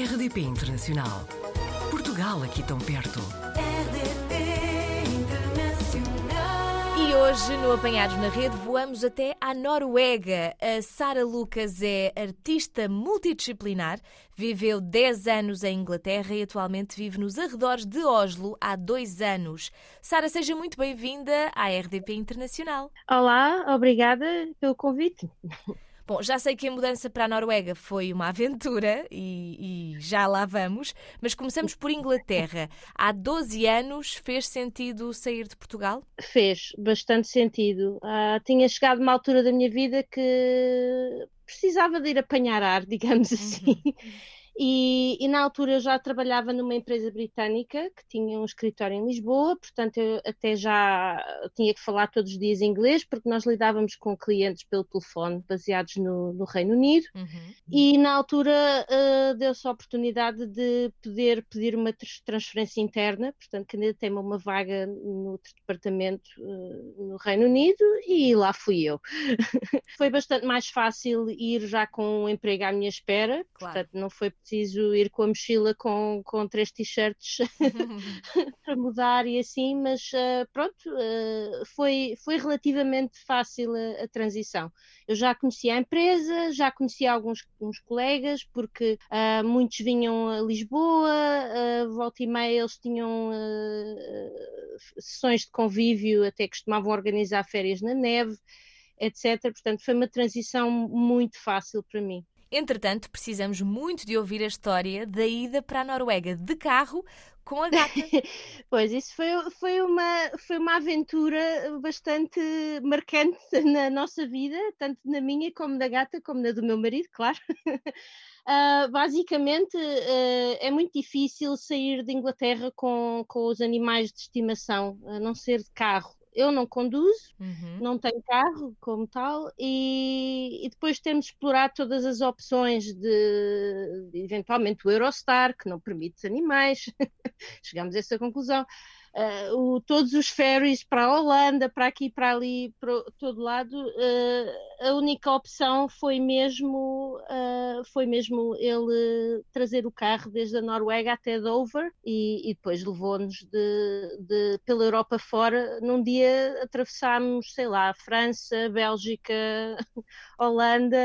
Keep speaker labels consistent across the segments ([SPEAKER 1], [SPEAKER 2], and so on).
[SPEAKER 1] RDP Internacional. Portugal aqui tão perto.
[SPEAKER 2] RDP Internacional.
[SPEAKER 3] E hoje, no Apanhados na Rede, voamos até à Noruega. A Sara Lucas é artista multidisciplinar, viveu 10 anos em Inglaterra e atualmente vive nos arredores de Oslo há dois anos. Sara, seja muito bem-vinda à RDP Internacional.
[SPEAKER 4] Olá, obrigada pelo convite.
[SPEAKER 3] Bom, já sei que a mudança para a Noruega foi uma aventura e, e, já lá vamos, mas começamos por Inglaterra. Há 12 anos fez sentido sair de Portugal?
[SPEAKER 4] Fez bastante sentido. Uh, tinha chegado uma altura da minha vida que precisava de ir apanhar ar, digamos assim. Uhum. E, e, na altura eu já trabalhava numa empresa britânica que tinha um escritório em Lisboa, portanto eu até já tinha que falar todos os dias inglês, porque nós lidávamos com clientes pelo telefone baseados no, no Reino Unido. Uhum. E na altura uh, deu-se a oportunidade de poder pedir uma transferência interna, portanto, tem uma vaga no outro departamento uh, no Reino Unido, e lá fui eu. foi bastante mais fácil ir já com um emprego à minha espera, claro. portanto, não foi preciso ir com a mochila com, com três t-shirts para mudar e assim, mas uh, pronto, uh, foi, foi relativamente fácil a, a, transição. Eu já conhecia a empresa, já conhecia alguns uns colegas, porque uh, muitos vinham a Lisboa, volta e meia eles tinham sessões de convívio, até costumavam organizar férias na neve, etc. Portanto, foi uma transição muito fácil para mim.
[SPEAKER 3] Entretanto, precisamos muito de ouvir a história da ida para a Noruega de carro com a gata.
[SPEAKER 4] pois, isso foi, foi, uma, foi uma aventura bastante marcante na nossa vida, tanto na minha como da gata, como na do meu marido, claro. Uh, basicamente, uh, é muito difícil sair de Inglaterra com, com os animais de estimação, a não ser de carro eu não conduzo, uhum. não tenho carro como tal, e, e, depois temos de explorar todas as opções de, de eventualmente o Eurostar, que não permite animais, chegamos a essa conclusão uh, o, todos os ferries para a Holanda, para aqui, para ali, para todo lado, uh, a única opção foi mesmo, uh, foi mesmo ele trazer o carro desde a Noruega até Dover e, e depois levou-nos de, de, pela Europa fora. Num dia atravessámos, sei lá, França, Bélgica, Holanda,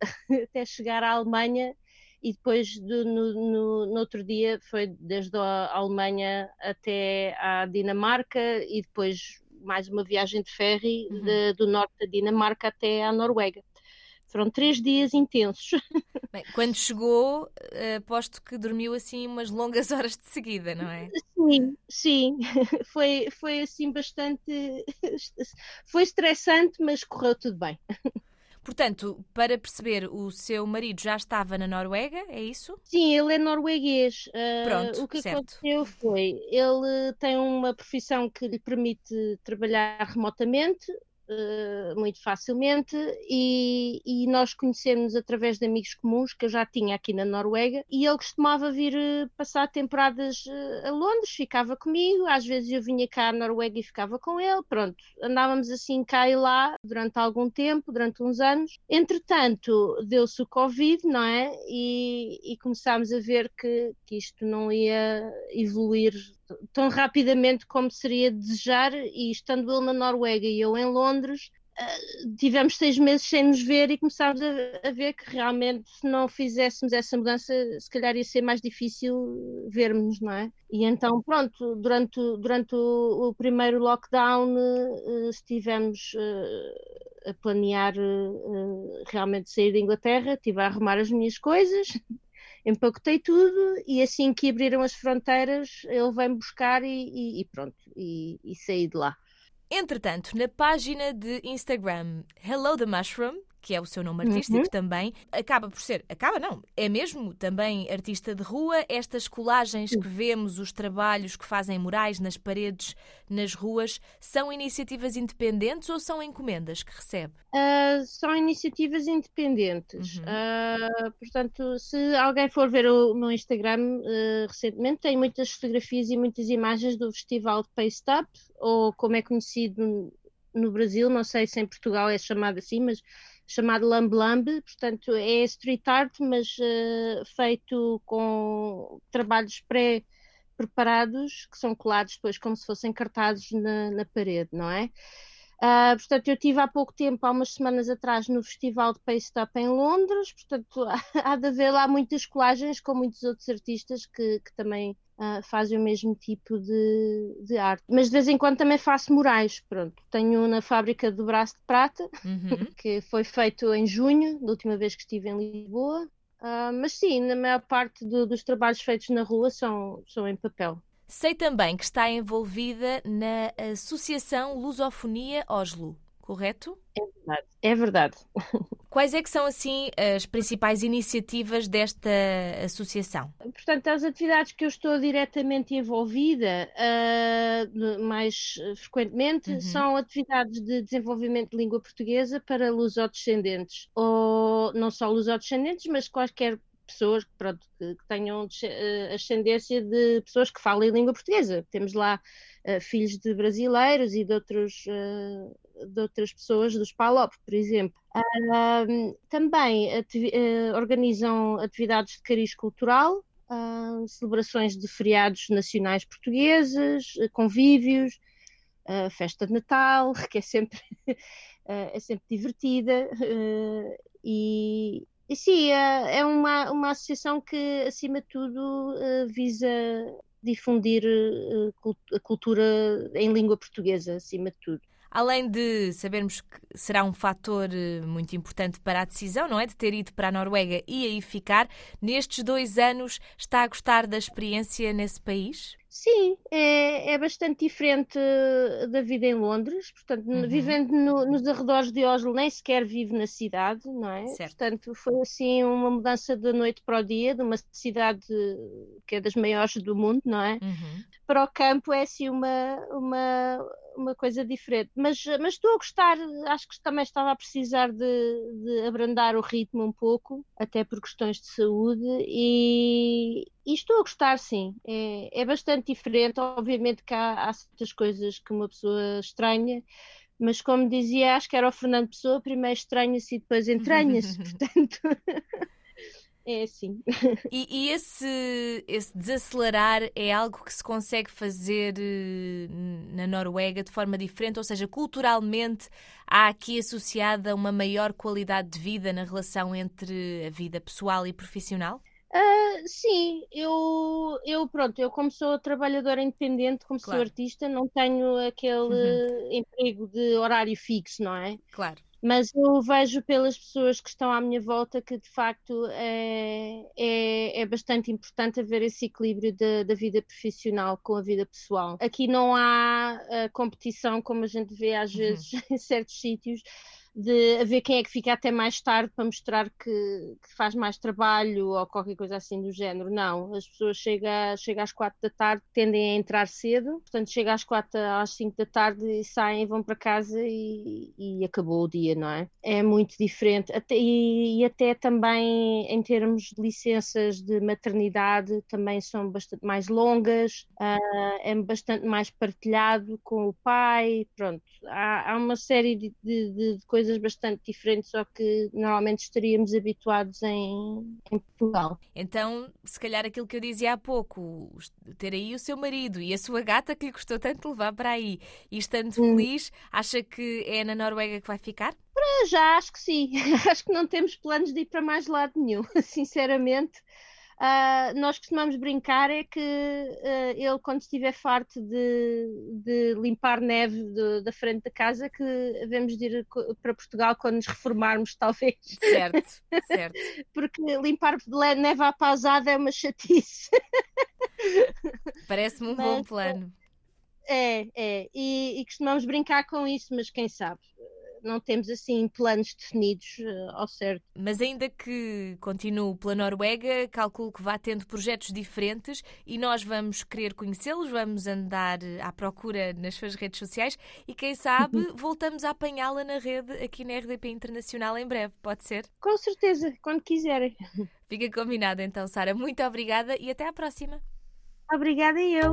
[SPEAKER 4] até chegar à Alemanha e depois de, no, no, no, outro dia foi desde a Alemanha até à Dinamarca e depois mais uma viagem de ferry uhum. de, do norte da Dinamarca até à Noruega. Foram três dias intensos.
[SPEAKER 3] Bem, quando chegou, aposto que dormiu assim umas longas horas de seguida, não é?
[SPEAKER 4] Sim, sim. Foi, foi assim bastante. Foi estressante, mas correu tudo bem.
[SPEAKER 3] Portanto, para perceber, o seu marido já estava na Noruega, é isso?
[SPEAKER 4] Sim, ele é norueguês.
[SPEAKER 3] Uh, Pronto,
[SPEAKER 4] o que
[SPEAKER 3] certo.
[SPEAKER 4] aconteceu foi, ele tem uma profissão que lhe permite trabalhar remotamente, uh, muito facilmente e, e, nós conhecemos através de amigos comuns que eu já tinha aqui na Noruega e ele costumava vir uh, passar temporadas uh, a Londres, ficava comigo, às vezes eu vinha cá à Noruega e ficava com ele, pronto, andávamos assim cá e lá durante algum tempo, durante uns anos. Entretanto, deu-se o Covid, não é? E, e começámos a ver que, que isto não ia evoluir tão rapidamente como seria desejar, e estando ele na Noruega e eu em Londres, uh, tivemos seis meses sem nos ver e começámos a, a, ver que realmente se não fizéssemos essa mudança, se calhar ia ser mais difícil vermos, não é? E então, pronto, durante, durante o, o primeiro lockdown uh, estivemos uh, a planear realmente sair da Inglaterra, estive a arrumar as minhas coisas empacotei tudo e assim que abriram as fronteiras ele veio-me buscar e, e, pronto, e, e saí de lá.
[SPEAKER 3] Entretanto, na página de Instagram Hello the Mushroom, que é o seu nome artístico uhum. também, acaba por ser, acaba não, é mesmo também artista de rua. Estas colagens que vemos, os trabalhos que fazem murais nas paredes, nas ruas, são iniciativas independentes ou são encomendas que recebe?
[SPEAKER 4] Uh, são iniciativas independentes. Uhum. Uh, portanto, se alguém for ver o meu Instagram uh, recentemente, tem muitas fotografias e muitas imagens do Festival de Paste Up, ou como é conhecido no Brasil, não sei se em Portugal é chamado assim, mas chamado Lamb Lamb, portanto é street art, mas uh, feito com trabalhos pré preparados que são colados depois como se fossem cartazes na, na parede, não é? Uh, portanto, eu tive há pouco tempo, há umas semanas atrás, no Festival de Paste Up em Londres, portanto, há de haver lá muitas colagens com muitos outros artistas que, que também uh, fazem o mesmo tipo de, de, arte. Mas de vez em quando também faço murais, pronto. Tenho na fábrica do Braço de Prata, uhum. que foi feito em junho, da última vez que estive em Lisboa. Uh, mas sim, na maior parte do, dos trabalhos feitos na rua são, são em papel.
[SPEAKER 3] Sei também que está envolvida na Associação Lusofonia Oslo, correto?
[SPEAKER 4] É verdade. É verdade.
[SPEAKER 3] Quais é que são, assim, as principais iniciativas desta associação?
[SPEAKER 4] Portanto, as atividades que eu estou diretamente envolvida, uh, mais frequentemente, uhum. são atividades de desenvolvimento de língua portuguesa para lusodescendentes. Ou não só lusodescendentes, mas quaisquer pessoas pronto, que, que, tenham uh, ascendência de pessoas que falem língua portuguesa. Temos lá uh, filhos de brasileiros e de, outros, uh, de outras pessoas dos PALOP, por exemplo. também ati organizam atividades de cariz cultural, celebrações de feriados nacionais portugueses, convívios, festa de Natal, que é sempre, é sempre divertida. e, e sim, é, é uma, uma associação que, acima de tudo, eh, visa difundir eh, a cultura em língua portuguesa, acima de tudo.
[SPEAKER 3] Além de sabermos que será um fator eh, muito importante para a decisão, não é? De ter ido para a Noruega e aí ficar, nestes dois anos está a gostar da experiência nesse país?
[SPEAKER 4] Sim, é, é bastante diferente da vida em Londres. Portanto, uhum. vivendo no, nos arredores de Oslo, nem sequer vive na cidade, não é? Certo. Portanto, foi assim uma mudança da noite para o dia, de uma cidade que é das maiores do mundo, não é? Uhum. Para o campo é assim uma, uma, uma coisa diferente. Mas, mas estou a gostar, acho que também estava a precisar de, de abrandar o ritmo um pouco, até por questões de saúde, e, e estou a gostar, sim. É, é bastante diferente. Obviamente que há, há certas coisas que uma pessoa estranha, mas como dizia, acho que era o Fernando Pessoa, primeiro estranha-se e depois entranha-se. Portanto. É assim.
[SPEAKER 3] E, e, esse, esse desacelerar é algo que se consegue fazer eh, na Noruega de forma diferente? Ou seja, culturalmente há aqui associada uma maior qualidade de vida na relação entre a vida pessoal e profissional?
[SPEAKER 4] Uh, sim, eu, eu pronto, eu como sou trabalhadora independente, como claro. sou artista, não tenho aquele uhum. emprego de horário fixo, não é?
[SPEAKER 3] Claro.
[SPEAKER 4] Mas eu vejo pelas pessoas que estão à minha volta que de facto é, é, é bastante importante haver esse equilíbrio da, da, vida profissional com a vida pessoal. Aqui não há uh, competição como a gente vê às uhum. vezes em certos sítios de ver quem é que fica até mais tarde para mostrar que, que, faz mais trabalho ou qualquer coisa assim do género. Não, as pessoas chegam, chegam às quatro da tarde, tendem a entrar cedo, portanto chegam às quatro, às cinco da tarde e saem, vão para casa e, e acabou o dia, não é? É muito diferente. Até, e, e, até também em termos de licenças de maternidade também são bastante mais longas, uh, é bastante mais partilhado com o pai, pronto. Há, há uma série de, de, de coisas coisas bastante diferentes ao que normalmente estaríamos habituados em, em, Portugal.
[SPEAKER 3] Então, se calhar aquilo que eu dizia há pouco, ter aí o seu marido e a sua gata que lhe custou tanto levar para aí e estando hum. feliz, acha que é na Noruega que vai ficar?
[SPEAKER 4] Para já, acho que sim. acho que não temos planos de ir para mais lado nenhum, sinceramente. Uh, nós costumamos brincar é que uh, ele, quando estiver farto de, de limpar neve de, da frente da casa, que devemos de ir para Portugal quando nos reformarmos, talvez.
[SPEAKER 3] Certo, certo.
[SPEAKER 4] Porque limpar neve à pausada é uma chatice.
[SPEAKER 3] Parece-me um mas, bom plano.
[SPEAKER 4] É, é. E, e costumamos brincar com isso, mas quem sabe? Não temos assim planos definidos uh, ao certo.
[SPEAKER 3] Mas ainda que continue pela Noruega, calculo que vá tendo projetos diferentes e nós vamos querer conhecê-los, vamos andar eh, à procura nas suas redes sociais e quem sabe voltamos a apanhá-la na rede aqui na RDP Internacional em breve, pode ser?
[SPEAKER 4] Com certeza, quando quiserem.
[SPEAKER 3] Fica combinado então, Sara. Muito obrigada e até à próxima.
[SPEAKER 4] Obrigada eu.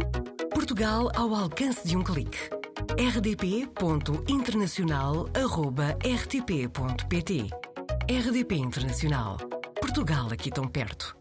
[SPEAKER 1] Portugal ao alcance de um clique rdp.internacional.rtp.pt RDP Internacional. Portugal aqui tão perto.